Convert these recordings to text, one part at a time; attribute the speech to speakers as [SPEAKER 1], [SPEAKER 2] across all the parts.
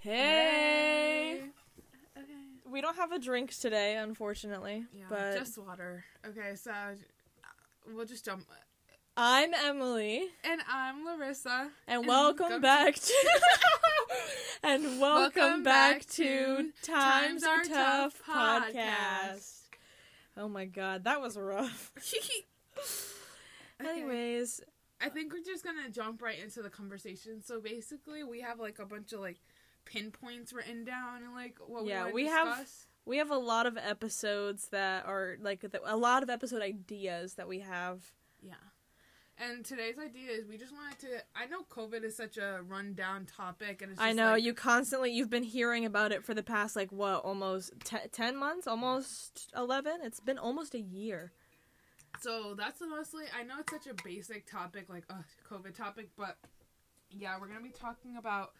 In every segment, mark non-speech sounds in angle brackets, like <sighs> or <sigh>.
[SPEAKER 1] Hey.
[SPEAKER 2] Okay.
[SPEAKER 1] We don't have a drink today, unfortunately.
[SPEAKER 2] Yeah,
[SPEAKER 1] but
[SPEAKER 2] just water. Okay, so uh, we'll just jump.
[SPEAKER 1] I'm Emily,
[SPEAKER 2] And I'm Larissa.
[SPEAKER 1] and
[SPEAKER 2] And
[SPEAKER 1] welcome back to <laughs> and welcome,
[SPEAKER 2] Welcome
[SPEAKER 1] back,
[SPEAKER 2] back
[SPEAKER 1] to Times
[SPEAKER 2] Times
[SPEAKER 1] Are Tough
[SPEAKER 2] Tough
[SPEAKER 1] podcast.
[SPEAKER 2] podcast.
[SPEAKER 1] Oh my god, that was rough. <laughs>
[SPEAKER 2] Okay.
[SPEAKER 1] Anyways,
[SPEAKER 2] I think we're just gonna jump right into the conversation. So basically, we have like a bunch of like pinpoints written down and like what
[SPEAKER 1] Yeah,
[SPEAKER 2] we,
[SPEAKER 1] we have- we have a lot of episodes that are like the, a lot of episode ideas that we have.
[SPEAKER 2] Yeah. And today's idea is we just wanted to. I know COVID is such a rundown topic, and it's just
[SPEAKER 1] I know
[SPEAKER 2] like,
[SPEAKER 1] you constantly you've been hearing about it for the past like what almost te- 10 months, almost 11. It's been almost a year.
[SPEAKER 2] So that's mostly. I know it's such a basic topic, like uh, COVID topic, but yeah, we're gonna be talking about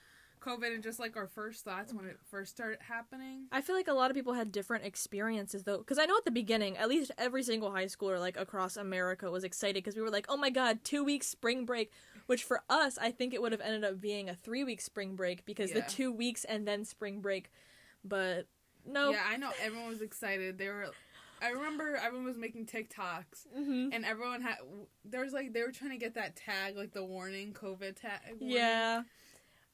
[SPEAKER 2] COVID and just like our first thoughts when it first started happening.
[SPEAKER 1] I feel like a lot of people had different experiences though, because I know at the beginning, at least every single high schooler like across America was excited because we were like, "Oh my god, two weeks spring break," which for us, I think it would have ended up being a three week spring break because the two weeks and then spring break, but no.
[SPEAKER 2] Yeah, I know everyone was excited. They were. I remember everyone was making TikToks,
[SPEAKER 1] hmm
[SPEAKER 2] and everyone had. There was like they were trying to get that tag, like the warning COVID tag. warning.
[SPEAKER 1] Yeah.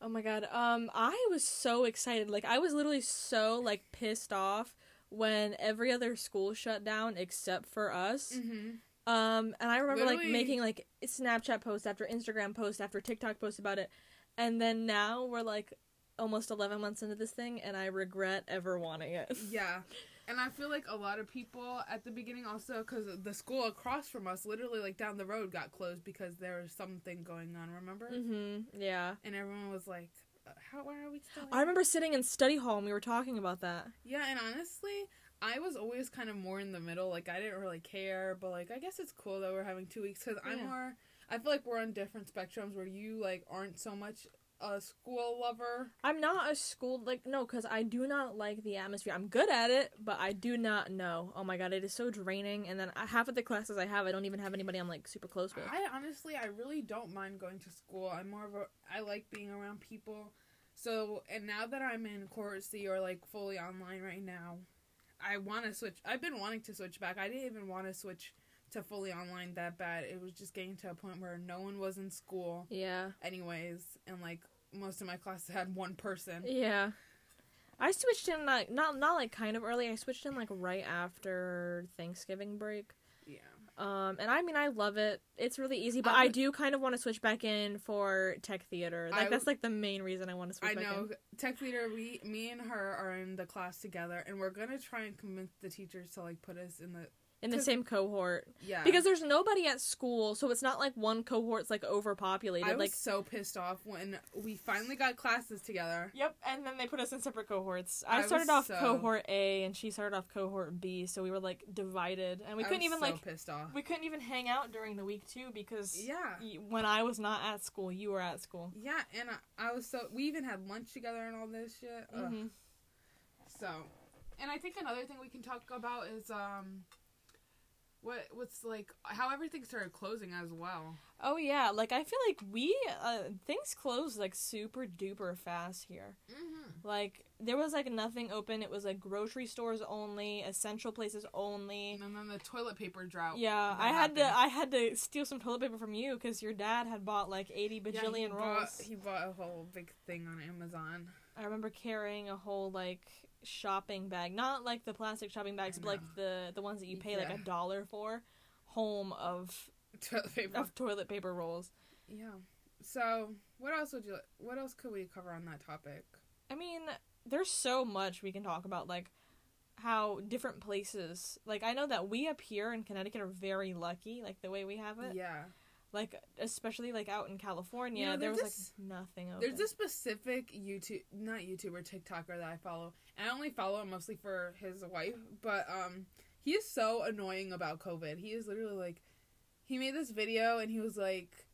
[SPEAKER 1] Oh my god. Um I was so excited. Like I was literally so like pissed off when every other school shut down except for us.
[SPEAKER 2] Mhm.
[SPEAKER 1] Um and I remember like making like Snapchat posts after Instagram posts after TikTok posts about it. And then now we're like almost 11 months into this thing and I regret ever wanting it.
[SPEAKER 2] Yeah. <laughs> And I feel like a lot of people at the beginning also because the school across from us, literally like down the road, got closed because there was something going on. Remember?
[SPEAKER 1] Mhm. Yeah.
[SPEAKER 2] And everyone was like, uh, "How? Why are we still?"
[SPEAKER 1] I remember sitting in study hall and we were talking about that.
[SPEAKER 2] Yeah, and honestly, I was always kind of more in the middle. Like I didn't really care, but like I guess it's cool that we're having two weeks because I'm more. I feel like we're on different spectrums where you like aren't so much a school lover.
[SPEAKER 1] I'm not a school like no, because I do not like the atmosphere. I'm good at it, but I do not know. Oh my god, it is so draining. And then I- half of the classes I have, I don't even have anybody I'm like super close with.
[SPEAKER 2] I honestly, I really don't mind going to school. I'm more of a. I like being around people. So, and now that I'm in cohort C or like fully online right now, I want to switch. I've been wanting to switch back. I didn't even want to switch to fully online that bad. It was just getting to a point where no one was in school,
[SPEAKER 1] Yeah,
[SPEAKER 2] anyways, and like most of my classes had one person.
[SPEAKER 1] yeah. I switched in like not not like kind of early. I switched in like right after Thanksgiving break.
[SPEAKER 2] Yeah.
[SPEAKER 1] Um, and I mean I love it. It's really easy, but
[SPEAKER 2] I
[SPEAKER 1] I do kind of want to switch back in for tech theater. Like that's like the main reason I want to switch
[SPEAKER 2] I know
[SPEAKER 1] in.
[SPEAKER 2] tech theater. We, me and her are in the class together, and we're gonna try and convince the teachers to like put us in the
[SPEAKER 1] In the same cohort.
[SPEAKER 2] yeah
[SPEAKER 1] Because there's nobody at school, so it's not like one cohort's like overpopulated.
[SPEAKER 2] I was
[SPEAKER 1] like
[SPEAKER 2] so pissed off when we finally got classes together.
[SPEAKER 1] Yep, and then they put us in separate cohorts.
[SPEAKER 2] I
[SPEAKER 1] I started off
[SPEAKER 2] so-
[SPEAKER 1] cohort A and she started off cohort B, so we were like divided. And we
[SPEAKER 2] I
[SPEAKER 1] couldn't
[SPEAKER 2] was
[SPEAKER 1] even
[SPEAKER 2] so
[SPEAKER 1] like
[SPEAKER 2] pissed off.
[SPEAKER 1] we couldn't even hang out during the week too because
[SPEAKER 2] yeah,
[SPEAKER 1] y- when I was not at school, you were at school.
[SPEAKER 2] yeah, and I, I was so we even had lunch together and all this shit. Ugh.
[SPEAKER 1] hmm
[SPEAKER 2] So, and I think another thing we can talk about is um, what what's like how everything started closing as well.
[SPEAKER 1] Oh yeah, like I feel like we uh, things closed like super duper fast here.
[SPEAKER 2] Mm-hmm.
[SPEAKER 1] Like there was like nothing open. It was like grocery stores only, essential places only.
[SPEAKER 2] And then the toilet paper drought.
[SPEAKER 1] Yeah, I had to. I had to steal some toilet paper from you because your dad had bought like eighty
[SPEAKER 2] Yeah,
[SPEAKER 1] bajillion
[SPEAKER 2] he
[SPEAKER 1] rolls.
[SPEAKER 2] bought, he bought a whole big thing on Amazon.
[SPEAKER 1] I remember carrying a whole like shopping bag, not like the plastic shopping bags, but like the the ones that you pay like a dollar for, home of
[SPEAKER 2] Toilet paper.
[SPEAKER 1] of toilet paper rolls.
[SPEAKER 2] Yeah. So, what else would you? What else could we cover on that topic?
[SPEAKER 1] I mean, there's so much we can talk about, like how different places. Like I know that we up here in Connecticut are very lucky, like the way we have it.
[SPEAKER 2] Yeah.
[SPEAKER 1] Like especially like out in California,
[SPEAKER 2] You know,
[SPEAKER 1] there was
[SPEAKER 2] this-
[SPEAKER 1] like nothing open.
[SPEAKER 2] There's a specific YouTube, not YouTuber, TikToker that I follow, and I only follow him mostly for his wife. But um, he is so annoying about COVID. He is literally like, he made this video and he was like,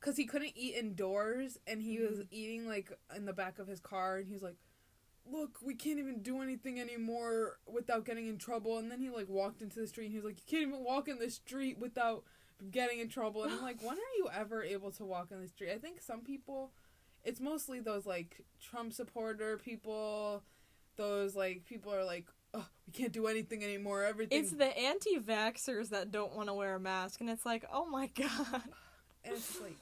[SPEAKER 2] because he couldn't eat indoors and he was eating like in the back of his car and he was like, look, we can't even do anything anymore without getting in trouble. And then he like walked into the street and he was like, you can't even walk in the street without getting in trouble. And I'm like, <gasps> when are you ever able to walk in the street? I think some people it's mostly those like Trump supporter people. Those like people are like, oh, we can't do anything anymore. Everything.
[SPEAKER 1] It's the anti-vaxxers that don't want to wear a mask, and it's like, oh my <laughs> god.
[SPEAKER 2] and it's like,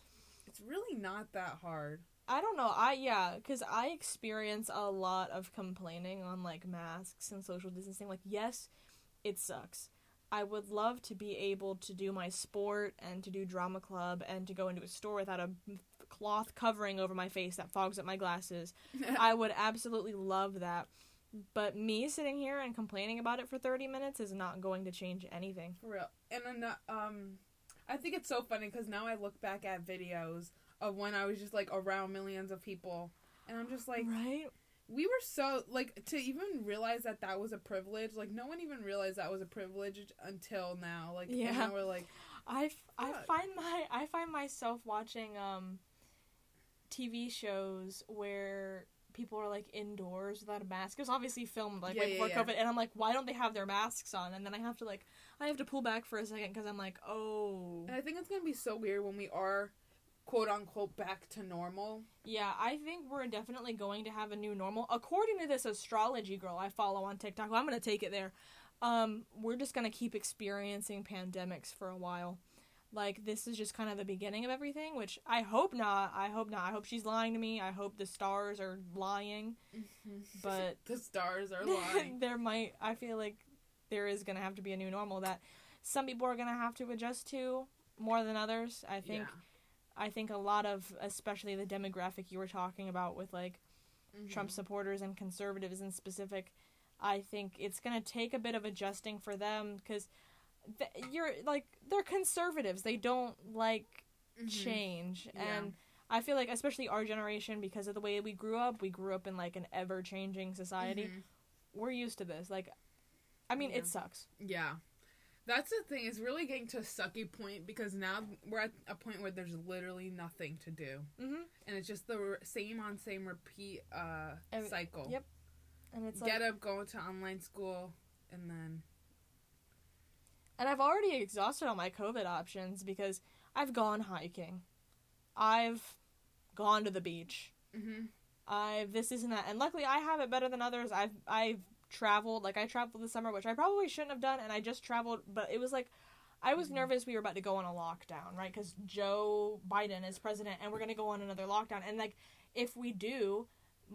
[SPEAKER 2] it's really not that hard.
[SPEAKER 1] I don't know. I yeah, because I experience a lot of complaining on like masks and social distancing. Like, yes, it sucks. I would love to be able to do my sport and to do drama club and to go into a store without a cloth covering over my face that fogs up my glasses. <laughs> I would absolutely love that. But me sitting here and complaining about it for 30 minutes is not going to change anything.
[SPEAKER 2] For real. And then, um, I think it's so funny because now I look back at videos of when I was just like around millions of people, and I'm just like,
[SPEAKER 1] right?
[SPEAKER 2] We were so like to even realize that that was a privilege. Like no one even realized that was a privilege until now. Like yeah, we're like,
[SPEAKER 1] I, I find my I find myself watching um TV shows where people are like indoors without a mask. It was obviously filmed like yeah, right before yeah, COVID, and I'm like, why don't they have their masks on? And then I have to like, I have to pull back for a second because I'm like, oh.
[SPEAKER 2] And I think it's gonna be so weird when we are, quote unquote, back to normal.
[SPEAKER 1] Yeah, I think we're definitely going to have a new normal. According to this astrology girl I follow on TikTok, well, I'm gonna take it there. Um, we're just gonna keep experiencing pandemics for a while like this is just kind of the beginning of everything which i hope not i hope not i hope she's lying to me i hope the stars are lying <laughs> but
[SPEAKER 2] the stars are <laughs> lying
[SPEAKER 1] there might i feel like there is going to have to be a new normal that some people are going to have to adjust to more than others i think yeah. I think a lot of especially the demographic you were talking about with like mm-hmm. trump supporters and conservatives in specific i think it's going to take a bit of adjusting for them because you're like they're conservatives. They don't like mm-hmm. change, yeah. and I feel like especially our generation because of the way we grew up, we grew up in like an ever changing society. Mm-hmm. We're used to this. Like, I mean, yeah. it sucks.
[SPEAKER 2] Yeah. That's the thing. It's really getting to a sucky point because now we're at a point where there's literally nothing to do, mm-hmm. and it's just the same on same repeat uh, Every, cycle.
[SPEAKER 1] Yep. And it's
[SPEAKER 2] get like, up, go to online school, and then
[SPEAKER 1] and I've already exhausted all my COVID options because I've gone hiking. I've gone to the beach. Mm-hmm. I've this isn't that, and luckily I have it better than others. I've I've traveled like I traveled this summer, which I probably shouldn't have done, and I just traveled, but it was like I was mm-hmm. nervous we were about to go on a lockdown, right? Because Joe Biden is president, and we're gonna go on another lockdown, and like if we do,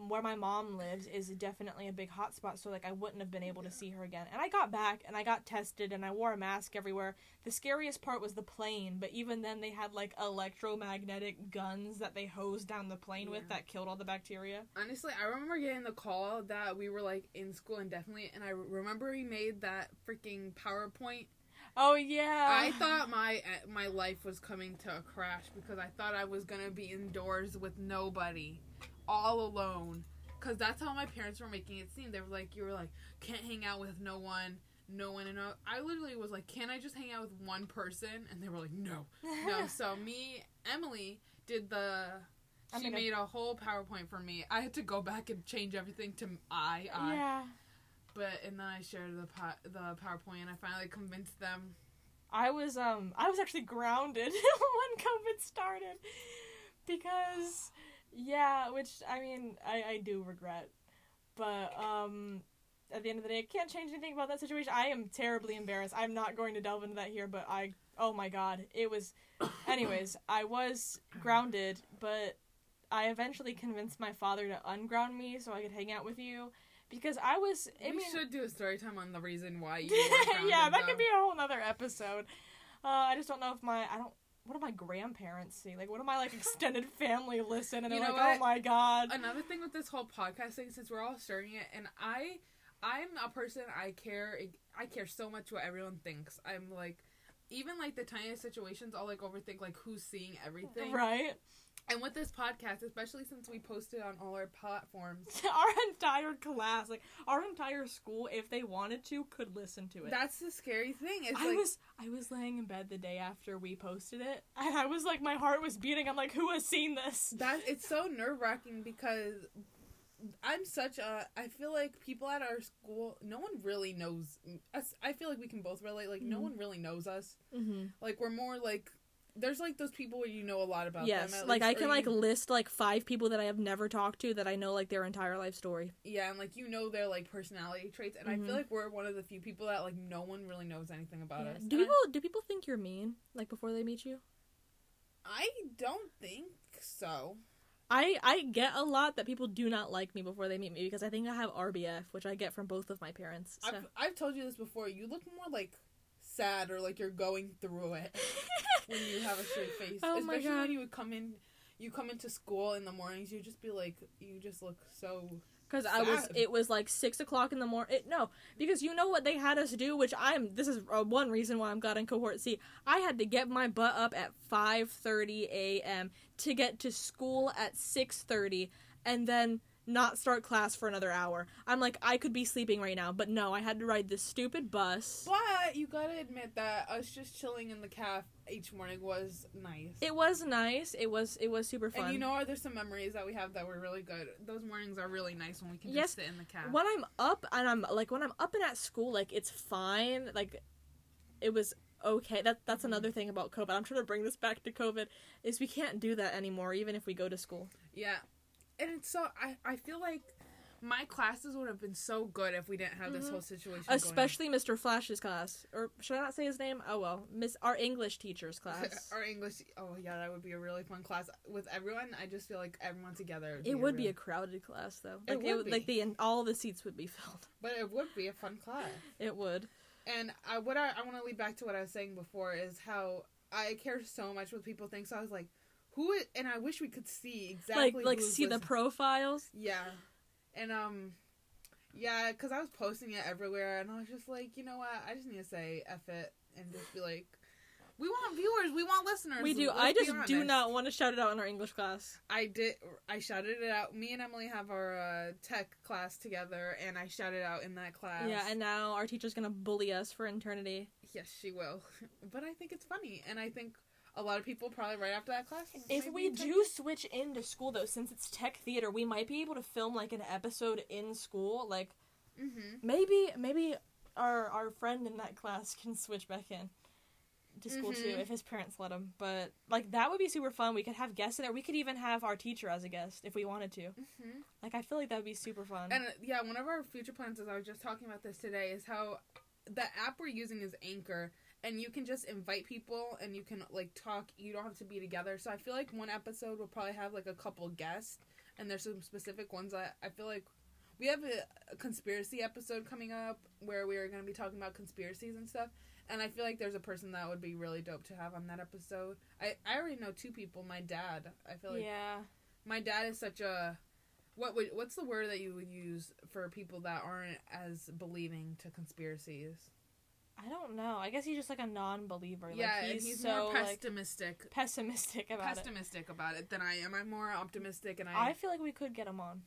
[SPEAKER 1] where my mom lives is definitely a big hotspot so like i wouldn't have been able to see her again. And i got back and i got tested and i wore a mask everywhere. The scariest part was the plane but even then they had like electromagnetic guns that they hosed down the plane yeah. with that killed all the bacteria.
[SPEAKER 2] Honestly i remember getting the call that we were like in school indefinitely and i remember we made that freaking powerpoint.
[SPEAKER 1] Oh yeah.
[SPEAKER 2] I thought my eh, my life was coming to a crash because I thought I was gonna be indoors with nobody all alone. Cause that's how my parents were making it seem. They were like, you were like, can't hang out with no one, no one. And I literally was like, can I just hang out with one person? And they were like, no, no. <laughs> so me, Emily did the. She gonna... made a whole PowerPoint for me. I had to go back and change everything to I. I.
[SPEAKER 1] Yeah.
[SPEAKER 2] But and then I shared the the PowerPoint and I finally convinced them.
[SPEAKER 1] I was um I was actually grounded <laughs> when COVID started because yeah, which I mean, I I do regret, but um, at the end of the day, I can't change anything about that situation. I am terribly embarrassed. I'm not going to delve into that here, but I oh my god, it was. <coughs> Anyways, I was grounded, but I eventually convinced my father to unground me so I could hang out with you because I was. I
[SPEAKER 2] we
[SPEAKER 1] mean,
[SPEAKER 2] should do a story time on the reason why <laughs> you.
[SPEAKER 1] yeah, that though. could be a whole other episode. Uh, I just don't know if my I don't what do my grandparents see? Like, what do my like <laughs> extended family listen and they're like, oh what? oh my god.
[SPEAKER 2] Another thing with this whole podcast thing, since we're all starting it, and I, I'm a person I care. I care so much what everyone thinks. I'm like, even like the tiniest situations, I'll like overthink like who's seeing everything.
[SPEAKER 1] Right.
[SPEAKER 2] And with this podcast, especially since we posted on all our platforms, <laughs>
[SPEAKER 1] our entire class, like our entire school, if they wanted to, could listen to it.
[SPEAKER 2] That's the scary thing.
[SPEAKER 1] Is I like, was I was laying in bed the day after we posted it, and I was like, my heart was beating. I'm like, who has seen this?
[SPEAKER 2] That it's so nerve wracking because I'm such a. I feel like people at our school, no one really knows us. I feel like we can both relate. Like mm-hmm. no one really knows us. Mm-hmm. Like we're more like there's like those people where you know a lot about
[SPEAKER 1] yes,
[SPEAKER 2] them. at
[SPEAKER 1] like
[SPEAKER 2] least,
[SPEAKER 1] I can like list like five people that I have never talked to that I know like their entire life story.
[SPEAKER 2] yeah, and like you know their like personality traits, and I
[SPEAKER 1] Mhm.
[SPEAKER 2] feel like we're one of the few people that like no one really knows anything about
[SPEAKER 1] Yeah.
[SPEAKER 2] us.
[SPEAKER 1] Do
[SPEAKER 2] And I-
[SPEAKER 1] people do people think you're mean like before they meet you?
[SPEAKER 2] I don't think so.
[SPEAKER 1] I I get a lot that people do not like me before they meet me because I think I have RBF, which I get from both of my parents. So.
[SPEAKER 2] I've I've told you this before. You look more like sad or like you're going through it <laughs> when you have a straight face.
[SPEAKER 1] Oh my
[SPEAKER 2] Especially when you would come in, you come into school in the mornings. You just be like, you just look so.
[SPEAKER 1] Because I was, it was like six o'clock in the morning. No, because you know what they had us do, which I'm. This is uh, one reason why I'm got in cohort C. I had to get my butt up at five thirty a.m. to get to school at six thirty, and then not start class for another hour. I'm like, I could be sleeping right now, but no, I had to ride this stupid bus.
[SPEAKER 2] But you gotta admit that us just chilling in the caf each morning was nice.
[SPEAKER 1] It was nice. It was it was super fun.
[SPEAKER 2] and you know, there's some memories that we have that were really good. Those mornings are really nice when we can
[SPEAKER 1] Yes.
[SPEAKER 2] just sit in the caf.
[SPEAKER 1] when I'm up and I'm like when I'm up and at school, like it's fine. Like it was okay. That that's
[SPEAKER 2] Mhm.
[SPEAKER 1] another thing about COVID. I'm trying to bring this back to COVID. Is we can't do that anymore, even if we go to school.
[SPEAKER 2] Yeah, and it's so I I feel like my classes would have been so good if we didn't have this
[SPEAKER 1] Mhm.
[SPEAKER 2] whole situation.
[SPEAKER 1] Especially Mr. Flash's class, or should I not say his name? Oh well, Miss our English teacher's <laughs> class.
[SPEAKER 2] Our English. Oh yeah, that would be a really fun class with everyone. I just feel like everyone together.
[SPEAKER 1] it would be
[SPEAKER 2] really-
[SPEAKER 1] a crowded class though.
[SPEAKER 2] It
[SPEAKER 1] Like it,
[SPEAKER 2] would
[SPEAKER 1] would like
[SPEAKER 2] be.
[SPEAKER 1] the all the seats would be filled. <laughs>
[SPEAKER 2] but it would be a fun class.
[SPEAKER 1] It would.
[SPEAKER 2] And I, what I, I want to lead back to what I was saying before is how I care so much what people think. So I was like, who? Is, and I wish we could see exactly
[SPEAKER 1] like like see the profiles.
[SPEAKER 2] Yeah, and um, yeah, because I was posting it everywhere, and I was just like, you know what? I just need to say f it and just be like, we want viewers, we want listeners.
[SPEAKER 1] We do.
[SPEAKER 2] let's
[SPEAKER 1] I just do not want to shout it out in our English class.
[SPEAKER 2] I did. I shouted it out. Me and Emily have our uh, tech class together, and I shouted out in that class.
[SPEAKER 1] Yeah, and now our teacher's gonna bully us for eternity.
[SPEAKER 2] yes, she will. <laughs> but I think it's funny, and I think a lot of people probably right after that class.
[SPEAKER 1] If we do switch into school though, since it's tech theater, we might be able to film like an episode in school. Like
[SPEAKER 2] Mhm.
[SPEAKER 1] maybe maybe our our friend in that class can switch back in to school too
[SPEAKER 2] Mhm.
[SPEAKER 1] if his parents let him. But like that would be super fun. We could have guests in there. We could even have our teacher as a guest if we wanted to.
[SPEAKER 2] Mhm.
[SPEAKER 1] Like I feel like that would be super fun.
[SPEAKER 2] And uh, yeah, one of our future plans, as I was just talking about this today, is how the app we're using is Anchor, and you can just invite people and you can like talk. You don't have to be together. So I feel like one episode will probably have like a couple guests, and there's some specific ones that I feel like we have a, a conspiracy episode coming up where we are going to be talking about conspiracies and stuff. And I feel like there's a person that would be really dope to have on that episode. I, I already know two people. My dad. I feel like
[SPEAKER 1] yeah.
[SPEAKER 2] my dad is such a what would what's the word that you would use for people that aren't as believing to conspiracies?
[SPEAKER 1] I don't know. I guess he's just like a non-believer.
[SPEAKER 2] yeah,
[SPEAKER 1] like,
[SPEAKER 2] and
[SPEAKER 1] he's,
[SPEAKER 2] he's
[SPEAKER 1] so
[SPEAKER 2] more
[SPEAKER 1] like
[SPEAKER 2] pessimistic.
[SPEAKER 1] pessimistic about it.
[SPEAKER 2] pessimistic about it than I am. I'm more optimistic, and I
[SPEAKER 1] I feel like we could get him on.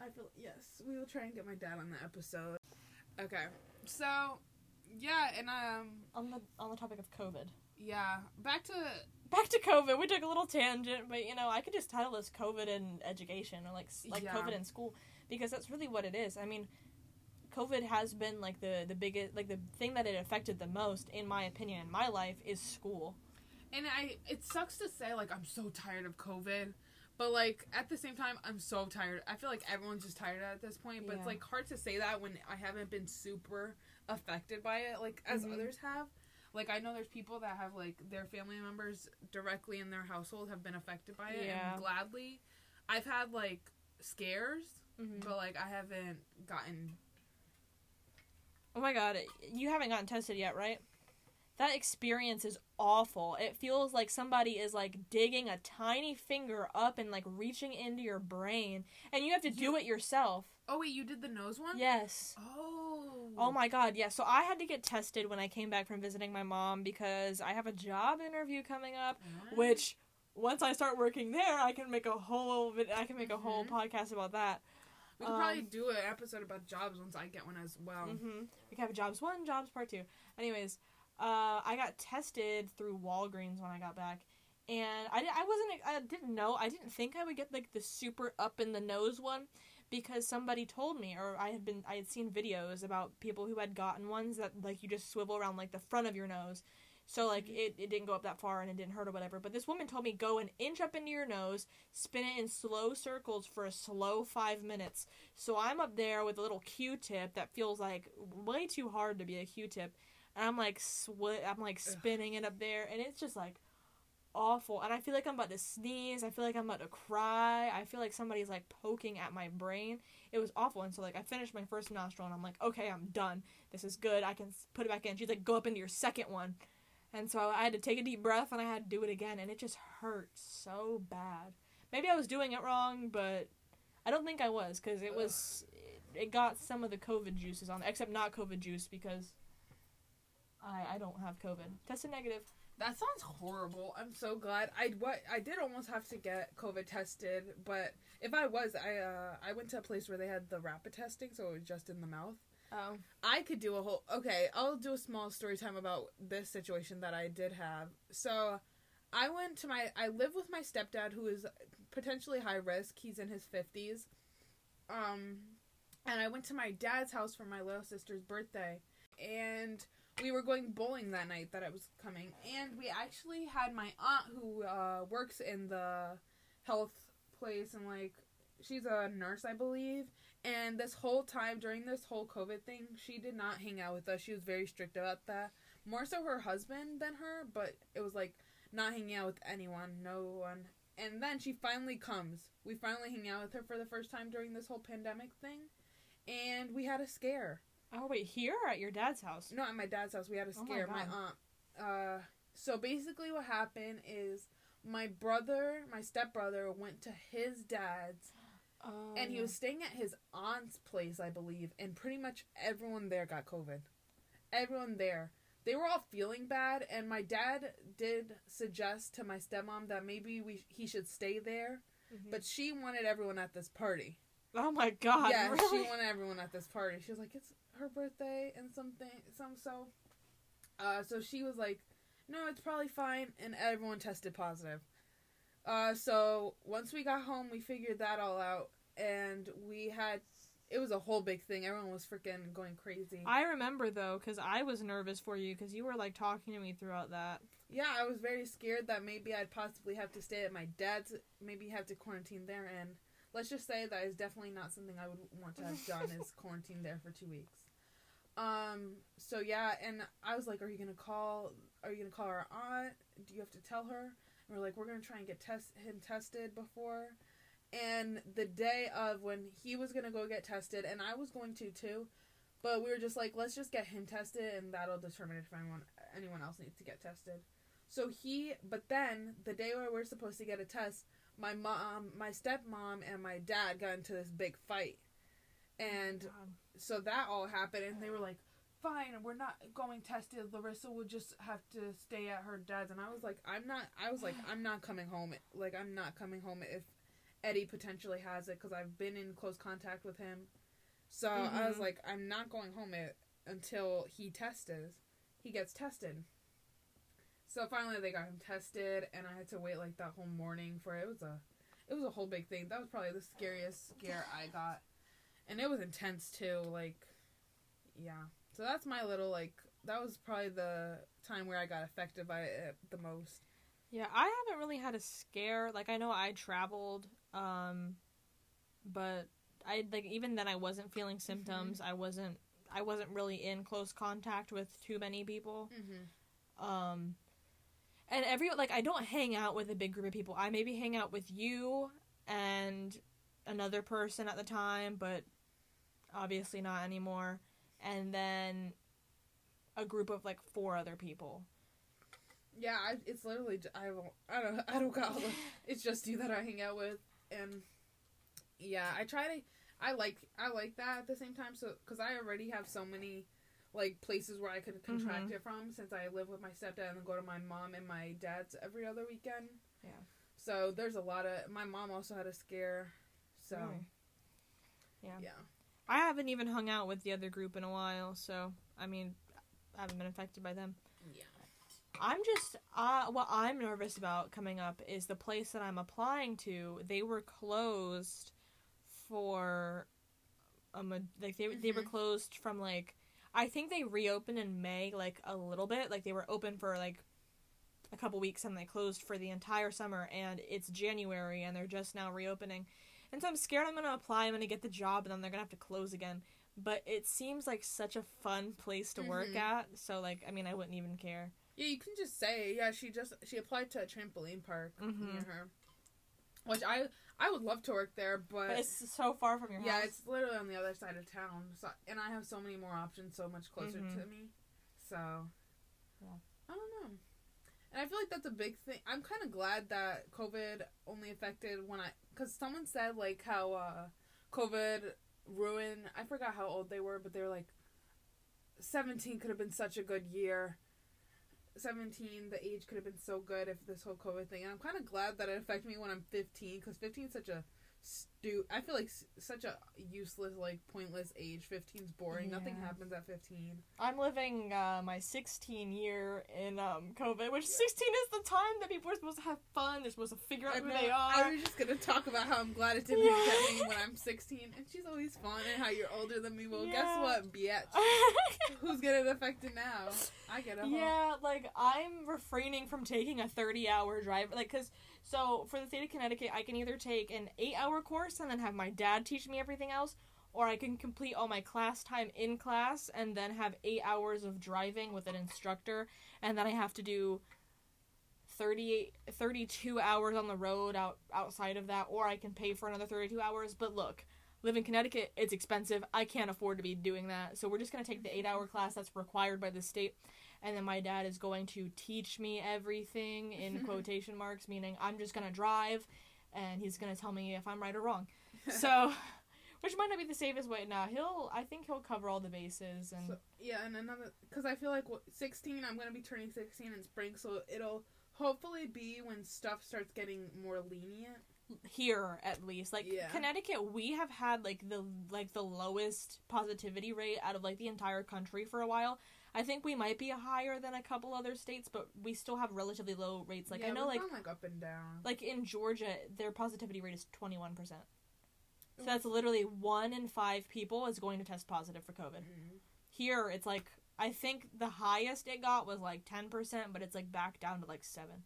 [SPEAKER 2] I feel yes, we will try and get my dad on the episode. Okay, so yeah, and um
[SPEAKER 1] on the on the topic of COVID.
[SPEAKER 2] yeah, back to
[SPEAKER 1] Back to COVID. We took a little tangent, but you know, I could just title this COVID in education or like like
[SPEAKER 2] Yeah.
[SPEAKER 1] COVID in school because that's really what it is. I mean, COVID has been like the the biggest like the thing that it affected the most in my opinion in my life is school.
[SPEAKER 2] and I it sucks to say like I'm so tired of COVID, but like at the same time I'm so tired. I feel like everyone's just tired at this point, but it's like hard to say that when I haven't been super affected by it like as
[SPEAKER 1] Mhm.
[SPEAKER 2] others have. Like I know there's people that have like their family members directly in their household have been affected by it
[SPEAKER 1] Yeah.
[SPEAKER 2] and gladly I've had like scares,
[SPEAKER 1] Mm-hmm.
[SPEAKER 2] but like I haven't gotten
[SPEAKER 1] Oh my god, you haven't gotten tested yet, right? That experience is awful. It feels like somebody is like digging a tiny finger up and like reaching into your brain, and you have to do
[SPEAKER 2] You-
[SPEAKER 1] it yourself.
[SPEAKER 2] Oh wait, you did the nose one?
[SPEAKER 1] Yes.
[SPEAKER 2] Oh.
[SPEAKER 1] Oh my god, yeah. So I had to get tested when I came back from visiting my mom because I have a job interview coming up, which once I start working there, I can make a whole I can make a whole
[SPEAKER 2] Mhm.
[SPEAKER 1] podcast about that.
[SPEAKER 2] We could probably
[SPEAKER 1] um,
[SPEAKER 2] do an episode about jobs once I get one as well.
[SPEAKER 1] hmm We can have jobs one, jobs part two. Anyways, uh, I got tested through Walgreens when I got back, and I, di- I wasn't I didn't know I didn't think I would get like the super up in the nose one because somebody told me or I had been I had seen videos about people who had gotten ones that like you just swivel around like the front of your nose. So like it, it didn't go up that far and it didn't hurt or whatever. But this woman told me go an inch up into your nose, spin it in slow circles for a slow five minutes. So I'm up there with a little Q-tip that feels like way too hard to be a Q-tip, and I'm like sweat. I'm like spinning it up there, and it's just like awful. And I feel like I'm about to sneeze. I feel like I'm about to cry. I feel like somebody's like poking at my brain. It was awful. And so like I finished my first nostril, and I'm like, okay, I'm done. This is good. I can put it back in. She's like, go up into your second one. And so I had to take a deep breath and I had to do it again, and it just hurt so bad. Maybe I was doing it wrong, but I don't think I was because it was it got some of the COVID juices on, except not COVID juice because I I don't have COVID. Tested negative.
[SPEAKER 2] That sounds horrible. I'm so glad. I what I did almost have to get COVID tested, but if I was, I uh I went to a place where they had the rapid testing, so it was just in the mouth.
[SPEAKER 1] Oh.
[SPEAKER 2] I could do a whole. Okay, I'll do a small story time about this situation that I did have. So, I went to my. I live with my stepdad, who is potentially high risk. He's in his fifties. Um, and I went to my dad's house for my little sister's birthday, and we were going bowling that night that I was coming, and we actually had my aunt who uh, works in the health place, and like she's a nurse, I believe. And this whole time during this whole COVID thing, she did not hang out with us. She was very strict about that. More so her husband than her, but it was like not hanging out with anyone, no one. And then she finally comes. We finally hang out with her for the first time during this whole pandemic thing. And we had a scare.
[SPEAKER 1] Oh wait, here or at your dad's house?
[SPEAKER 2] No, at my dad's house, we had a scare.
[SPEAKER 1] Oh my
[SPEAKER 2] my, aunt. Uh, so basically, what happened is my brother, my stepbrother, went to his dad's,
[SPEAKER 1] Oh.
[SPEAKER 2] and he was staying at his aunt's place, I believe, and pretty much everyone there got COVID. Everyone there. They were all feeling bad, and my dad did suggest to my stepmom that maybe we he should stay there,
[SPEAKER 1] Mhm.
[SPEAKER 2] but she wanted everyone at this party.
[SPEAKER 1] Oh my god.
[SPEAKER 2] yeah,
[SPEAKER 1] really?
[SPEAKER 2] she wanted everyone at this party. She was like, "It's her birthday and something, some so." Uh, so she was like, "No, it's probably fine," and everyone tested positive. Uh, so once we got home, we figured that all out, and we had. It was a whole big thing. Everyone was freaking going crazy.
[SPEAKER 1] I remember though, because I was nervous for you, because you were like talking to me throughout that.
[SPEAKER 2] yeah, I was very scared that maybe I'd possibly have to stay at my dad's, maybe have to quarantine there, and let's just say that is definitely not something I would want to have done is <laughs> quarantine there for two weeks. Um. So yeah, and I was like, "Are you gonna call? Are you gonna call our aunt? Do you have to tell her?" And we're like, "We're gonna try and get test him tested before." And the day of when he was gonna go get tested, and I was going to too, but we were just like, "Let's just get him tested, and that'll determine if anyone anyone else needs to get tested." So he, but then the day where we're supposed to get a test, my mom, my stepmom, and my dad got into this big fight, oh and
[SPEAKER 1] God.
[SPEAKER 2] so that all happened, and they were like, "Fine, we're not going tested. Larissa will just have to stay at her dad's." And I was like, "I'm not." I was like, <sighs> "I'm not coming home. Like, I'm not coming home if Eddie potentially has it because I've been in close contact with him." So I was
[SPEAKER 1] Mhm.
[SPEAKER 2] like, "I'm not going home it until he tested. He gets tested." So finally, they got him tested, and I had to wait like that whole morning for it. It was a, it was a whole big thing. That was probably the scariest scare I got, and it was intense too. Like, yeah. So that's my little like. That was probably the time where I got affected by it the most.
[SPEAKER 1] Yeah, I haven't really had a scare. Like I know I traveled, um, but I like even then I wasn't feeling symptoms. I wasn't. I wasn't really in close contact with too many people.
[SPEAKER 2] Mm-hmm.
[SPEAKER 1] Um, and every like I don't hang out with a big group of people. I maybe hang out with you and another person at the time, but obviously not anymore. And then a group of like four other people.
[SPEAKER 2] Yeah, I, it's literally j- I don't I don't I don't got <laughs> it's just you that I hang out with, and yeah, I try to I like I like that at the same time. So because I already have so many like places where I could contract
[SPEAKER 1] Mhm.
[SPEAKER 2] it from since I live with my stepdad and then go to my mom and my dad's every other weekend.
[SPEAKER 1] Yeah.
[SPEAKER 2] So there's a lot of my mom also had a scare. So
[SPEAKER 1] Really? Yeah.
[SPEAKER 2] yeah.
[SPEAKER 1] I haven't even hung out with the other group in a while, so I mean, I haven't been affected by them.
[SPEAKER 2] Yeah.
[SPEAKER 1] I'm just uh what I'm nervous about coming up is the place that I'm applying to. They were closed for um like they they were
[SPEAKER 2] Mhm.
[SPEAKER 1] closed from like I think they reopened in May, like a little bit. Like they were open for like a couple weeks and they closed for the entire summer, and it's January and they're just now reopening. And so I'm scared I'm gonna apply, I'm gonna get the job, and then they're gonna have to close again. But it seems like such a fun place to work
[SPEAKER 2] Mhm.
[SPEAKER 1] at, so like I mean I wouldn't even care.
[SPEAKER 2] Yeah, you can just say, yeah, she just she applied to a trampoline park
[SPEAKER 1] Mhm.
[SPEAKER 2] near her, which I I would love to work there, but,
[SPEAKER 1] But it's so far from your
[SPEAKER 2] yeah,
[SPEAKER 1] house.
[SPEAKER 2] Yeah, it's literally on the other side of town. So and I have so many more options, so much closer
[SPEAKER 1] Mhm.
[SPEAKER 2] to me. So
[SPEAKER 1] Yeah.
[SPEAKER 2] I don't know, and I feel like that's a big thing. I'm kind of glad that COVID only affected when I because someone said like how uh, COVID ruined. I forgot how old they were, but they were like. 17 could have been such a good year 17 the age could have been so good if this whole covid thing and i'm kind of glad that it affected me when i'm 15 because 15 is such a stu i feel like s- such a useless like pointless age 15's boring nothing happens at 15
[SPEAKER 1] I'm living uh, my 16 year in um, COVID, which 16 is the time that people are supposed to have fun. They're supposed to figure out
[SPEAKER 2] I
[SPEAKER 1] who
[SPEAKER 2] know,
[SPEAKER 1] they are.
[SPEAKER 2] I was just gonna talk about how I'm glad it didn't
[SPEAKER 1] Yeah.
[SPEAKER 2] get me when I'm 16, and she's always fun, and how you're older than me. Well, guess
[SPEAKER 1] Yeah.
[SPEAKER 2] what, bitch? <laughs> Who's getting affected now? I get it.
[SPEAKER 1] yeah, like I'm refraining from taking a 30 hour drive. Like, cause so for the state of Connecticut, I can either take an eight hour course and then have my dad teach me everything else, or I can complete all my class time in class and then have eight hours of driving with an instructor, and then I have to do 38 32 hours on the road out outside of that or I can pay for another 32 hours. But look live in Connecticut it's expensive. I can't afford to be doing that. So we're just going to take the 8 hour class that's required by the state and then my dad is going to teach me everything in <laughs> quotation marks meaning I'm just going to drive and he's going to tell me if I'm right or wrong <laughs> so which might not be the safest way now he'll I think he'll cover all the bases and
[SPEAKER 2] So, yeah, and another because I feel like what, 16, I'm gonna be turning 16 in spring, so it'll hopefully be when stuff starts getting more lenient.
[SPEAKER 1] Here at least like
[SPEAKER 2] Yeah.
[SPEAKER 1] connecticut we have had like the like the lowest positivity rate out of like the entire country for a while i think we might be higher than a couple other states but we still have relatively low rates like
[SPEAKER 2] yeah,
[SPEAKER 1] i know like
[SPEAKER 2] like up and down.
[SPEAKER 1] like in georgia their positivity rate is 21% so that's literally one in five people is going to test positive for covid
[SPEAKER 2] Mhm.
[SPEAKER 1] here it's like i think the highest it got was like 10% but it's like back down to like 7
[SPEAKER 2] Yeah.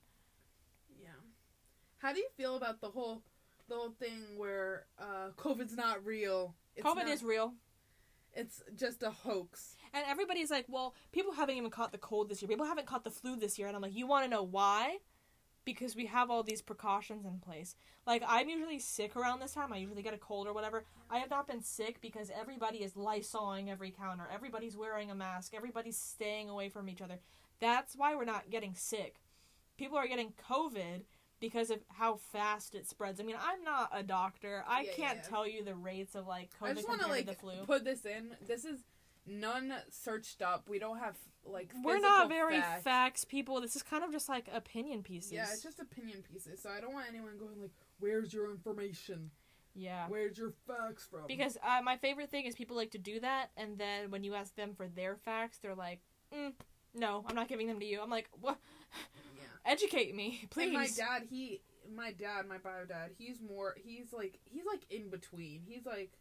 [SPEAKER 2] How do you feel about the whole the whole thing where uh, COVID's not real? It's
[SPEAKER 1] covid
[SPEAKER 2] not-
[SPEAKER 1] is real
[SPEAKER 2] It's just a hoax.
[SPEAKER 1] And everybody's like, well, people haven't even caught the cold this year. People haven't caught the flu this year. And I'm like, you want to know why? Because we have all these precautions in place. Like, I'm usually sick around this time. I usually get a cold or whatever. I have not been sick because everybody is lysoling every counter. Everybody's wearing a mask. Everybody's staying away from each other. That's why we're not getting sick. People are getting COVID because of how fast it spreads. I mean, I'm not a doctor. I
[SPEAKER 2] Yeah,
[SPEAKER 1] can't
[SPEAKER 2] yeah.
[SPEAKER 1] tell you the rates of like COVID
[SPEAKER 2] I just want to like
[SPEAKER 1] flu.
[SPEAKER 2] put this in. This is none searched up. We don't have like
[SPEAKER 1] We're not very
[SPEAKER 2] facts.
[SPEAKER 1] facts people. This is kind of just like opinion pieces.
[SPEAKER 2] Yeah, it's just opinion pieces. So I don't want anyone going like, "Where's your information?
[SPEAKER 1] yeah.
[SPEAKER 2] Where's your facts from?"
[SPEAKER 1] Because uh, my favorite thing is people like to do that, and then when you ask them for their facts, they're like, mm, "No, I'm not giving them to you." I'm like, "What? <laughs>
[SPEAKER 2] yeah.
[SPEAKER 1] Educate me, please."
[SPEAKER 2] And my dad, he, my dad, my bio dad, he's more. He's like, he's like in between. He's like,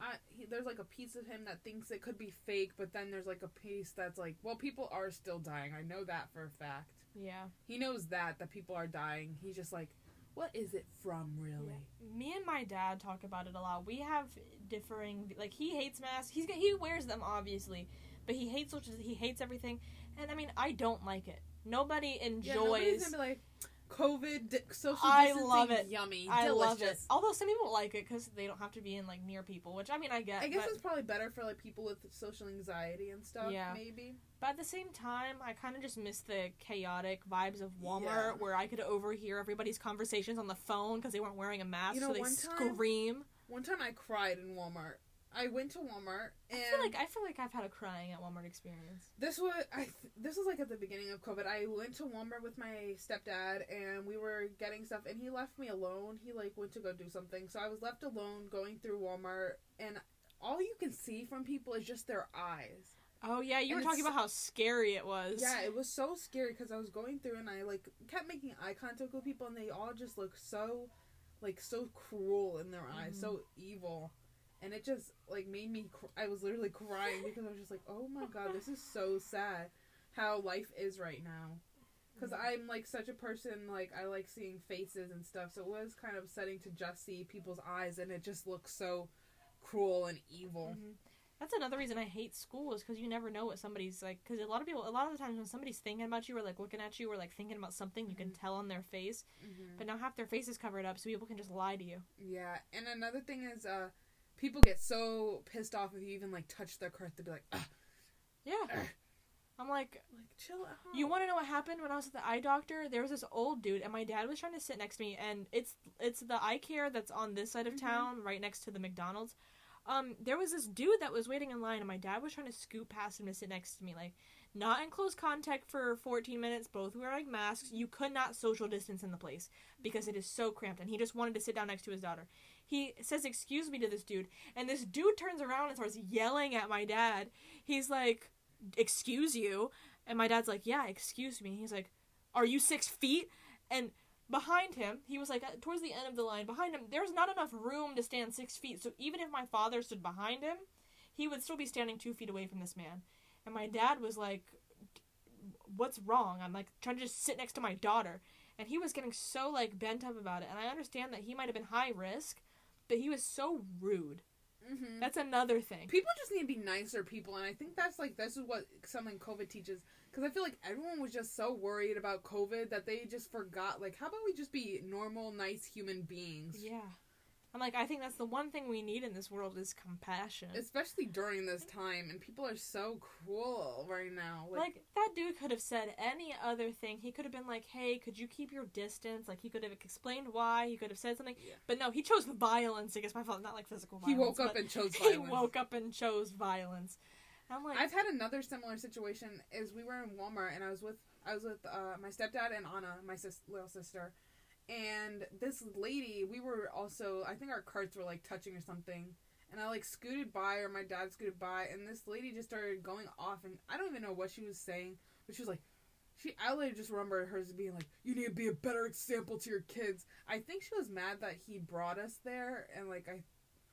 [SPEAKER 2] I. He, there's like a piece of him that thinks it could be fake, but then there's like a piece that's like, well, people are still dying. I know that for a fact.
[SPEAKER 1] yeah.
[SPEAKER 2] He knows that that people are dying. He's just like, what is it from, really?
[SPEAKER 1] Me and my dad talk about it a lot. We have differing like he hates masks. He's he wears them obviously, but he hates he hates everything. And I mean, I don't like it. Nobody enjoys.
[SPEAKER 2] Yeah, nobody's gonna be like, COVID di- social
[SPEAKER 1] I love it.
[SPEAKER 2] Yummy.
[SPEAKER 1] I
[SPEAKER 2] delicious.
[SPEAKER 1] love it. Although some people like it because they don't have to be in like near people, which I mean I get.
[SPEAKER 2] I guess
[SPEAKER 1] but,
[SPEAKER 2] it's probably better for like people with social anxiety and stuff.
[SPEAKER 1] Yeah.
[SPEAKER 2] Maybe.
[SPEAKER 1] but at the same time, I kind of just miss the chaotic vibes of Walmart,
[SPEAKER 2] Yeah.
[SPEAKER 1] where I could overhear everybody's conversations on the phone because they weren't wearing a mask,
[SPEAKER 2] You know,
[SPEAKER 1] so they
[SPEAKER 2] one time-
[SPEAKER 1] scream.
[SPEAKER 2] One time I cried in Walmart. I went to Walmart and
[SPEAKER 1] I feel like I feel like I've had a crying at Walmart experience.
[SPEAKER 2] this was I th- this was like at the beginning of COVID. I went to Walmart with my stepdad and we were getting stuff and he left me alone. He like went to go do something. So I was left alone going through Walmart and all you can see from people is just their eyes.
[SPEAKER 1] Oh yeah, you
[SPEAKER 2] And
[SPEAKER 1] were talking about how scary it was.
[SPEAKER 2] Yeah, it was so scary because I was going through and I like kept making eye contact with people and they all just look so like so cruel in their eyes,
[SPEAKER 1] Mhm.
[SPEAKER 2] so evil. And it just like made me. Cr- I was literally crying because I was just like, oh my god, this is so sad how life is right now. Because I'm like such a person, like I like seeing faces and stuff. So it was kind of upsetting to just see people's eyes, and it just looks so cruel and evil.
[SPEAKER 1] Mhm. That's another reason I hate school is because you never know what somebody's like. Because a lot of people, a lot of the times when somebody's thinking about you or like looking at you or like thinking about something, you can tell on their face.
[SPEAKER 2] Mm-hmm.
[SPEAKER 1] But now half their face is covered up, so people can just lie to you.
[SPEAKER 2] Yeah, and another thing is, uh, people get so pissed off if you even like touch their car. They'll be like, Ugh.
[SPEAKER 1] Yeah.
[SPEAKER 2] Ugh.
[SPEAKER 1] I'm like,
[SPEAKER 2] like chill out.
[SPEAKER 1] you want to know what happened when I was at the eye doctor? There was this old dude, and my dad was trying to sit next to me, and it's it's the eye care that's on this side of
[SPEAKER 2] Mhm.
[SPEAKER 1] town, right next to the McDonald's. Um, there was this dude that was waiting in line, and my dad was trying to scoot past him to sit next to me, like not in close contact for 14 minutes, both wearing masks. You could not social distance in the place because it is so cramped, and he just wanted to sit down next to his daughter. He says, "Excuse me" to this dude, and this dude turns around and starts yelling at my dad. He's like, "Excuse you," and my dad's like, "Yeah, excuse me." He's like, "Are you six feet?" And behind him, he was like uh, towards the end of the line. Behind him, there's not enough room to stand six feet. So even if my father stood behind him, he would still be standing two feet away from this man. And my dad was like, "What's wrong?" I'm like trying to just sit next to my daughter, and he was getting so like bent up about it. And I understand that he might have been high risk, but he was so rude.
[SPEAKER 2] Mm-hmm.
[SPEAKER 1] That's another thing.
[SPEAKER 2] People just need to be nicer people, and I think that's like this is what something COVID teaches. Because I feel like everyone was just so worried about COVID that they just forgot. Like, how about we just be normal, nice human beings?
[SPEAKER 1] Yeah. I'm like, I think that's the one thing we need in this world is compassion.
[SPEAKER 2] Especially during this time, and people are so cruel right now. Like,
[SPEAKER 1] Like, that dude could have said any other thing. He could have been like, "Hey, could you keep your distance?" Like he could have explained why. He could have said something.
[SPEAKER 2] Yeah.
[SPEAKER 1] But no, he chose violence against my fault. Not like physical
[SPEAKER 2] he woke up and chose <laughs>
[SPEAKER 1] he
[SPEAKER 2] violence.
[SPEAKER 1] woke up and chose violence. I'm like,
[SPEAKER 2] I've had another similar situation. Is we were in Walmart and I was with I was with uh, my stepdad and Anna, my sis- little sister, and this lady. We were also I think our carts were like touching or something, and I like scooted by or my dad scooted by, and this lady just started going off, and I don't even know what she was saying, but she was like. She, I literally just remember hers being like, "You need to be a better example to your kids." I think she was mad that he brought us there, and like I,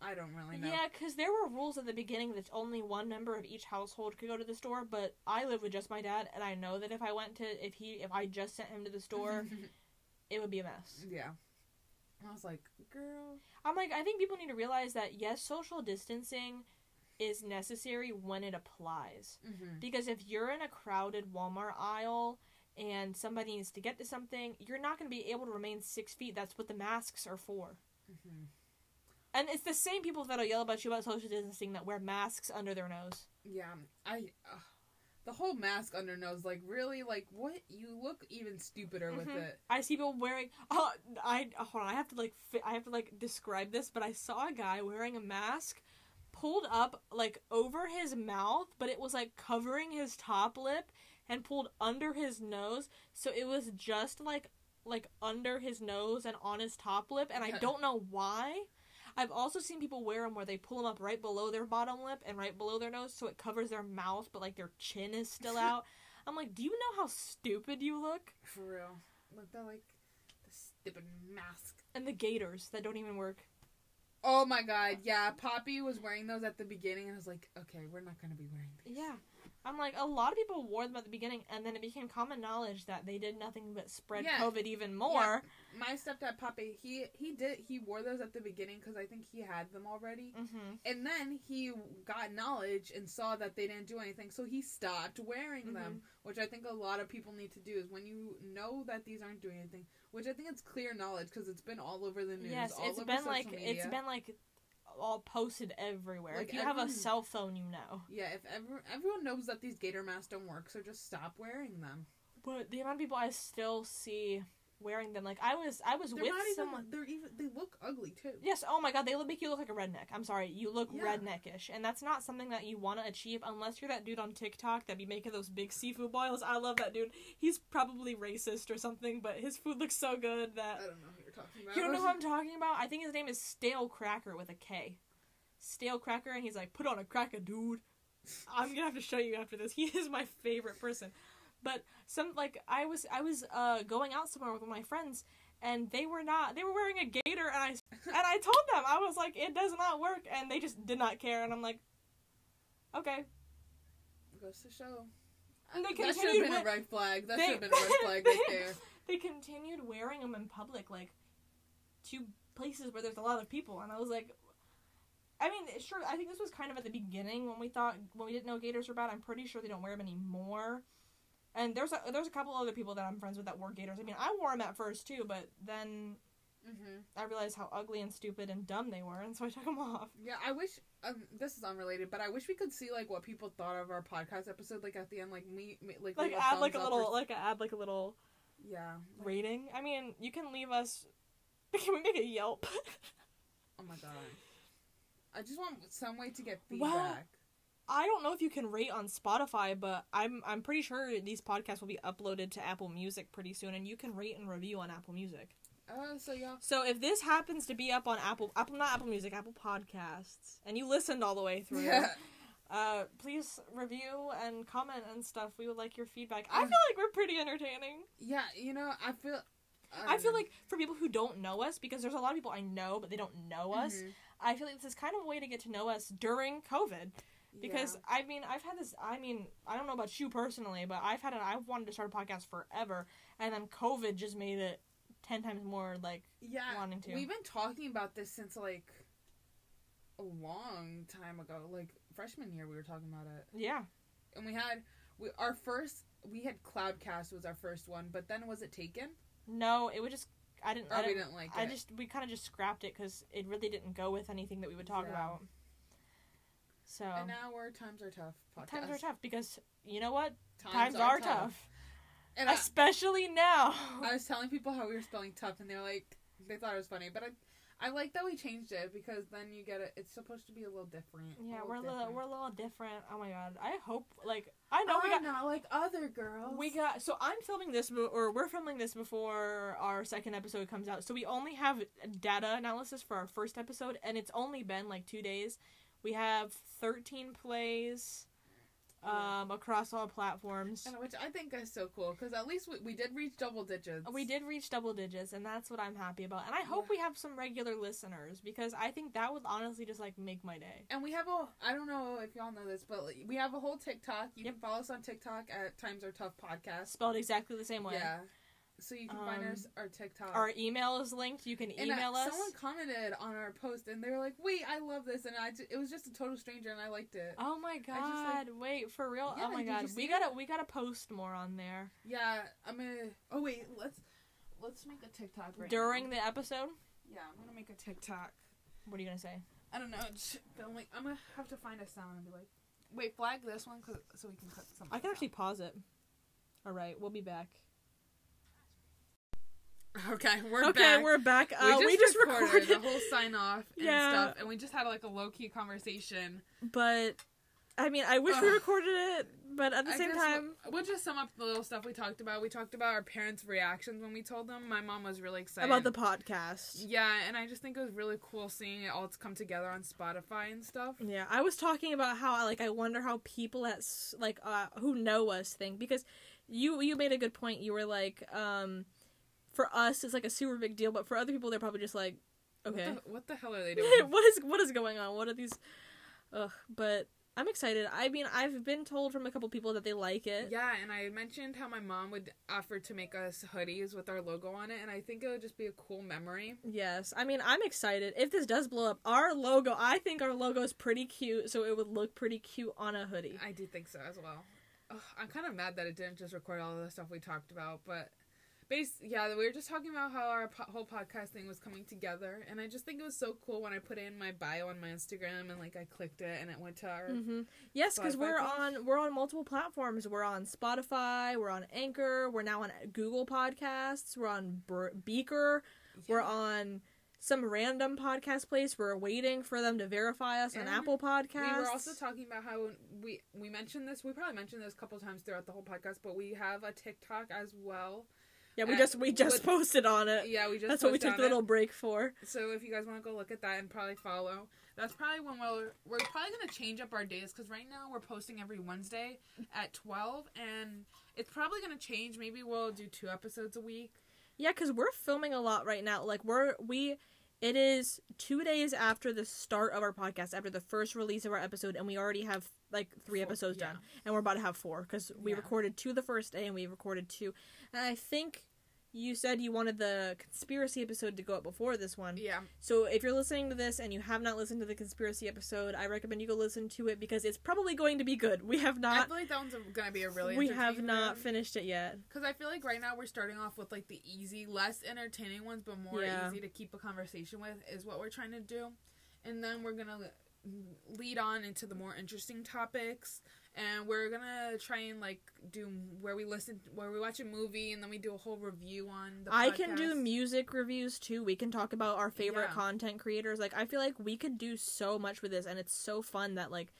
[SPEAKER 2] I don't really know.
[SPEAKER 1] yeah, because there were rules at the beginning that only one member of each household could go to the store. But I live with just my dad, and I know that if I went to, if he, if I just sent him to the store, <laughs> it would be a mess.
[SPEAKER 2] yeah. I was like, "Girl."
[SPEAKER 1] I'm like, I think people need to realize that yes, social distancing is necessary when it applies.
[SPEAKER 2] Mm-hmm.
[SPEAKER 1] Because if you're in a crowded Walmart aisle and somebody needs to get to something, you're not going to be able to remain six feet. That's what the masks are for.
[SPEAKER 2] Mm-hmm.
[SPEAKER 1] And it's the same people that'll yell about you about social distancing that wear masks under their nose.
[SPEAKER 2] Yeah, I. Uh, the whole mask under nose, like really, like what? You look even stupider with
[SPEAKER 1] Mhm.
[SPEAKER 2] it.
[SPEAKER 1] I see people wearing. Oh, I hold on. I have to like. Fi- I have to like describe this. But I saw a guy wearing a mask, pulled up like over his mouth, but it was like covering his top lip and pulled under his nose, so it was just like like under his nose and on his top lip, and I <laughs> don't know why. I've also seen people wear them where they pull them up right below their bottom lip and right below their nose, so it covers their mouth, but like their chin is still <laughs> out. I'm like, do you know how stupid you look?
[SPEAKER 2] For real. Look, that like the stupid mask.
[SPEAKER 1] And the gaiters that don't even work.
[SPEAKER 2] Oh my god, yeah. Poppy was wearing those at the beginning, and I was like, okay, we're not gonna be wearing these.
[SPEAKER 1] Yeah. I'm like, a lot of people wore them at the beginning, and then it became common knowledge that they did nothing but spread
[SPEAKER 2] Yeah.
[SPEAKER 1] COVID even more.
[SPEAKER 2] My stepdad Poppy, he he did he wore those at the beginning because I think he had them already,
[SPEAKER 1] Mm-hmm.
[SPEAKER 2] and then he got knowledge and saw that they didn't do anything, so he stopped wearing them. Which I think a lot of people need to do is when you know that these aren't doing anything. Which I think it's clear knowledge because it's been all over the news.
[SPEAKER 1] Yes,
[SPEAKER 2] all
[SPEAKER 1] it's
[SPEAKER 2] over
[SPEAKER 1] been like
[SPEAKER 2] media.
[SPEAKER 1] it's been like all posted everywhere.
[SPEAKER 2] Like,
[SPEAKER 1] if you have a cell phone, you know.
[SPEAKER 2] Yeah, if ever, everyone knows that these gaiter masks don't work, so just stop wearing them.
[SPEAKER 1] But the amount of people I still see wearing them, like I was, I was
[SPEAKER 2] They're
[SPEAKER 1] with someone.
[SPEAKER 2] even. They're even. They look ugly too.
[SPEAKER 1] Yes. Oh my God, they make you look like a redneck. I'm sorry, you look
[SPEAKER 2] Yeah.
[SPEAKER 1] redneckish, and that's not something that you want to achieve unless you're that dude on TikTok that be making those big seafood boils. I love that dude. He's probably racist or something, but his food looks so good that
[SPEAKER 2] I don't know talking about.
[SPEAKER 1] you don't know who I'm <laughs> talking about. I think his name is Stalekracker with a K. Stalekracker, and he's like, put on a cracker, dude. I'm gonna have to show you after this. He is my favorite person. But some like I was I was uh going out somewhere with my friends and they were not. They were wearing a gaiter, and I and I told them I was like, it does not work, and they just did not care, and I'm like, okay.
[SPEAKER 2] Goes to show.
[SPEAKER 1] And they
[SPEAKER 2] That should have
[SPEAKER 1] continued.
[SPEAKER 2] been a red flag. That should have been a red flag right <laughs> there.
[SPEAKER 1] they continued wearing them in public, like to places where there's a lot of people, and I was like. I mean, sure. I think this was kind of at the beginning when we thought when we didn't know gaiters were bad. I'm pretty sure they don't wear them anymore. And there's a there's a couple other people that I'm friends with that wore gaiters. I mean, I wore them at first too, but then
[SPEAKER 2] hmm
[SPEAKER 1] I realized how ugly and stupid and dumb they were, and so I took them off.
[SPEAKER 2] Yeah, I wish um, this is unrelated, but I wish we could see like what people thought of our podcast episode. Like at the end, like me, me like
[SPEAKER 1] Like add like a little
[SPEAKER 2] or-
[SPEAKER 1] like add like a little
[SPEAKER 2] yeah. like-
[SPEAKER 1] rating. I mean, you can leave us. Can we make a Yelp?
[SPEAKER 2] oh my god. I just want some way to get feedback. Well.
[SPEAKER 1] I don't know if you can rate on Spotify, but I'm I'm pretty sure these podcasts will be uploaded to Apple Music pretty soon, and you can rate and review on Apple Music.
[SPEAKER 2] Uh, so y'all.
[SPEAKER 1] So if this happens to be up on Apple Apple not Apple Music Apple Podcasts, and you listened all the way through, <laughs> uh, please review and comment and stuff. We would like your feedback. I feel like we're pretty entertaining.
[SPEAKER 2] yeah, you know, I feel.
[SPEAKER 1] I feel like for people who don't know us, because there's a lot of people I know but they don't know us.
[SPEAKER 2] Mhm.
[SPEAKER 1] I feel like this is kind of a way to get to know us during COVID. Because
[SPEAKER 2] Yeah.
[SPEAKER 1] I mean, I've had this. I mean, I don't know about you personally, but I've had an. I've wanted to start a podcast forever, and then COVID just made it ten times more like
[SPEAKER 2] yeah,
[SPEAKER 1] wanting to.
[SPEAKER 2] we've been talking about this since like a long time ago. Like freshman year, we were talking about it.
[SPEAKER 1] yeah.
[SPEAKER 2] and we had we our first we had Cloudcast was our first one, but then was it taken?
[SPEAKER 1] No, it would just. I didn't.
[SPEAKER 2] Or
[SPEAKER 1] I oh,
[SPEAKER 2] we
[SPEAKER 1] didn't.
[SPEAKER 2] didn't like
[SPEAKER 1] I
[SPEAKER 2] it.
[SPEAKER 1] just we kind of just scrapped it because it really didn't go with anything that we would talk
[SPEAKER 2] Yeah.
[SPEAKER 1] about. So
[SPEAKER 2] and now we're times are tough. Podcast.
[SPEAKER 1] times are tough because you know what?
[SPEAKER 2] Times,
[SPEAKER 1] Times, are tough,
[SPEAKER 2] And I,
[SPEAKER 1] especially now.
[SPEAKER 2] I was telling people how we were spelling tough, and they were like, they thought it was funny, but I. I like that we changed it because then you get it. It's supposed to be a little different.
[SPEAKER 1] yeah,
[SPEAKER 2] little
[SPEAKER 1] we're a little
[SPEAKER 2] different.
[SPEAKER 1] we're a little different. Oh my god! I hope like I know we
[SPEAKER 2] I'm
[SPEAKER 1] got
[SPEAKER 2] not like other girls.
[SPEAKER 1] We got so I'm filming this or we're filming this before our second episode comes out. So we only have data analysis for our first episode and it's only been like 2 days. We have 13 plays um across all platforms.
[SPEAKER 2] and which I think is so cool because at least we, we did reach double digits.
[SPEAKER 1] We did reach double digits and that's what I'm happy about. And I hope
[SPEAKER 2] Yeah.
[SPEAKER 1] we have some regular listeners because I think that would honestly just like make my day.
[SPEAKER 2] And we have a, I don't know if y'all know this, but we have a whole TikTok. You
[SPEAKER 1] Yep.
[SPEAKER 2] can follow us on TikTok at Times Are Tough Podcast.
[SPEAKER 1] Spelled exactly the same way.
[SPEAKER 2] Yeah. So you can find
[SPEAKER 1] Um,
[SPEAKER 2] us our TikTok.
[SPEAKER 1] Our email is linked. You can
[SPEAKER 2] and uh,
[SPEAKER 1] email us.
[SPEAKER 2] Someone commented on our post, and they were like, "Wait, I love this," and I it was just a total stranger, and I liked it.
[SPEAKER 1] Oh my
[SPEAKER 2] just, like-
[SPEAKER 1] god! Wait for real?
[SPEAKER 2] Yeah,
[SPEAKER 1] oh my god! We gotta we gotta post more on there
[SPEAKER 2] Yeah, I'm gonna. Oh wait, let's let's make a TikTok right
[SPEAKER 1] during
[SPEAKER 2] now.
[SPEAKER 1] the episode.
[SPEAKER 2] Yeah, I'm gonna make a TikTok.
[SPEAKER 1] What are you gonna say?
[SPEAKER 2] I don't know. Just filming. I'm gonna have to find a sound and be like, "Wait, flag this one, cause, so we can cut some."
[SPEAKER 1] I can actually pause it. All right, we'll be back.
[SPEAKER 2] Okay, we're
[SPEAKER 1] okay,
[SPEAKER 2] back.
[SPEAKER 1] we're back.
[SPEAKER 2] we
[SPEAKER 1] Uh,
[SPEAKER 2] just,
[SPEAKER 1] we just
[SPEAKER 2] recorded,
[SPEAKER 1] recorded,
[SPEAKER 2] the whole sign off and
[SPEAKER 1] Yeah.
[SPEAKER 2] stuff, and we just had like a low key conversation.
[SPEAKER 1] but I mean, I wish we recorded it, but at the
[SPEAKER 2] I
[SPEAKER 1] same time,
[SPEAKER 2] we'll, we'll just sum up the little stuff we talked about. We talked about our parents' reactions when we told them. My mom was really excited
[SPEAKER 1] about the podcast.
[SPEAKER 2] Yeah, and I just think it was really cool seeing it all come together on Spotify and stuff.
[SPEAKER 1] Yeah, I was talking about how like I wonder how people at like uh who know us think because you you made a good point. You were like, um, for us it's like a super big deal, but for other people they're probably just like, okay,
[SPEAKER 2] What the, what the hell are they <laughs> doing?
[SPEAKER 1] what is what is going on? What are these? Ugh, but I'm excited. I mean, I've been told from a couple people that they like it.
[SPEAKER 2] yeah, and I mentioned how my mom would offer to make us hoodies with our logo on it, and I think it would just be a cool memory.
[SPEAKER 1] Yes, I mean, I'm excited. If this does blow up, our logo, I think our logo is pretty cute, so it would look pretty cute on a hoodie.
[SPEAKER 2] I do think so as well. Ugh, I'm kind of mad that it didn't just record all of the stuff we talked about, but base yeah, we were just talking about how our po- whole podcast thing was coming together, and I just think it was so cool when I put in my bio on my Instagram and like I clicked it and it went to our
[SPEAKER 1] hmm Yes, because we're
[SPEAKER 2] page?
[SPEAKER 1] on we're on multiple platforms. We're on Spotify. We're on Anchor. We're now on Google Podcasts. We're on Ber- Breaker. We're on some random podcast place. We're waiting for them to verify us on Apple Podcasts.
[SPEAKER 2] We were also talking about how we we mentioned this. We probably mentioned this a couple times throughout the whole podcast, but we have a TikTok as well.
[SPEAKER 1] Yeah, we
[SPEAKER 2] uh,
[SPEAKER 1] just we just
[SPEAKER 2] with-
[SPEAKER 1] posted on it.
[SPEAKER 2] Yeah, we just
[SPEAKER 1] That's what we took the
[SPEAKER 2] it.
[SPEAKER 1] little break for.
[SPEAKER 2] So if you guys want to go look at that and probably follow, that's probably when we're we're probably gonna change up our days because right now we're posting every Wednesday at twelve, and it's probably gonna change. Maybe we'll do two episodes a week.
[SPEAKER 1] Yeah, because we're filming a lot right now. Like we're we, it is two days after the start of our podcast, after the first release of our episode, and we already have like three
[SPEAKER 2] Four-
[SPEAKER 1] episodes
[SPEAKER 2] yeah.
[SPEAKER 1] done, and we're about to have four because we
[SPEAKER 2] Yeah.
[SPEAKER 1] recorded two the first day and we recorded two, and I think you said you wanted the conspiracy episode to go up before this one.
[SPEAKER 2] Yeah.
[SPEAKER 1] So if you're listening to this and you have not listened to the conspiracy episode, I recommend you go listen to it because it's probably going to be good. We have not.
[SPEAKER 2] I feel like that one's gonna be a really.
[SPEAKER 1] we have not finished it yet.
[SPEAKER 2] Because I feel like right now we're starting off with like the easy, less entertaining ones, but more
[SPEAKER 1] Yeah.
[SPEAKER 2] easy to keep a conversation with is what we're trying to do. And then we're gonna lead on into the more interesting topics, and we're gonna try and like do where we listen, where we watch a movie, and then we do a whole review on the.
[SPEAKER 1] I can do music reviews too. We can talk about our favorite
[SPEAKER 2] Yeah.
[SPEAKER 1] content creators. Like I feel like we could do so much with this and it's so fun that like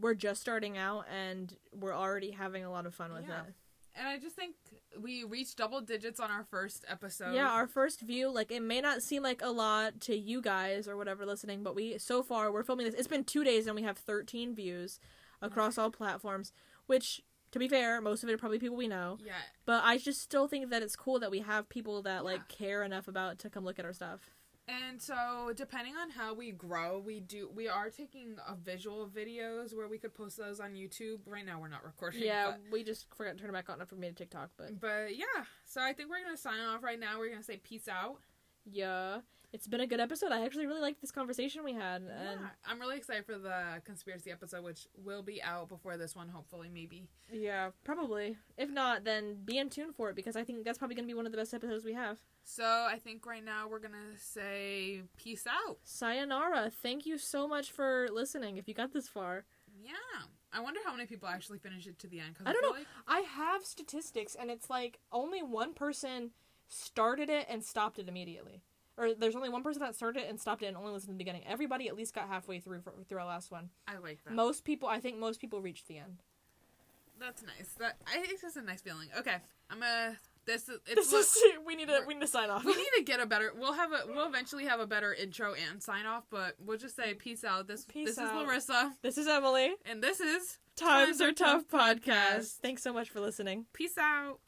[SPEAKER 1] we're just starting out and we're already having a lot of fun with
[SPEAKER 2] Yeah.
[SPEAKER 1] it.
[SPEAKER 2] And I just think we reached double digits on our first episode.
[SPEAKER 1] yeah, our first view, like it may not seem like a lot to you guys or whatever listening, but we so far we're filming this. It's been two days and we have 13 views across all platforms, which to be fair, most of it are probably people we know.
[SPEAKER 2] Yeah.
[SPEAKER 1] But I just still think that it's cool that we have people that
[SPEAKER 2] Yeah.
[SPEAKER 1] like care enough about to come look at our stuff.
[SPEAKER 2] And so, depending on how we grow, we do we are taking a visual videos where we could post those on YouTube. Right now, we're not recording.
[SPEAKER 1] Yeah,
[SPEAKER 2] but,
[SPEAKER 1] we just forgot to turn it back on after we made a TikTok, but
[SPEAKER 2] but yeah. So I think we're gonna sign off right now. We're gonna say peace out.
[SPEAKER 1] yeah, it's been a good episode. I actually really liked this conversation we had, and
[SPEAKER 2] yeah, I'm really excited for the conspiracy episode, which will be out before this one. Hopefully, maybe.
[SPEAKER 1] yeah, probably. If not, then be in tune for it because I think that's probably gonna be one of the best episodes we have.
[SPEAKER 2] So I think right now we're gonna say peace out.
[SPEAKER 1] Sayonara. Thank you so much for listening. If you got this far,
[SPEAKER 2] Yeah. I wonder how many people actually finish it to the end. Cause
[SPEAKER 1] I don't know.
[SPEAKER 2] Like,
[SPEAKER 1] I have statistics, and it's like only one person started it and stopped it immediately. Or there's only one person that started it and stopped it and only listened to the beginning. Everybody at least got halfway through for, through our last one.
[SPEAKER 2] I like that.
[SPEAKER 1] Most people, I think, most people reached the end.
[SPEAKER 2] That's nice. That I think that's a nice feeling. Okay, I'm gonna. This is.
[SPEAKER 1] This
[SPEAKER 2] It's what-
[SPEAKER 1] is we need to we need to sign off.
[SPEAKER 2] we need to <laughs> get a better we'll have a we'll eventually have a better intro and sign off but we'll just say peace out this
[SPEAKER 1] Peace
[SPEAKER 2] this
[SPEAKER 1] out.
[SPEAKER 2] is larissa
[SPEAKER 1] This is Emily.
[SPEAKER 2] and this is
[SPEAKER 1] Times Are Tough podcast. Thanks so much for listening.
[SPEAKER 2] peace out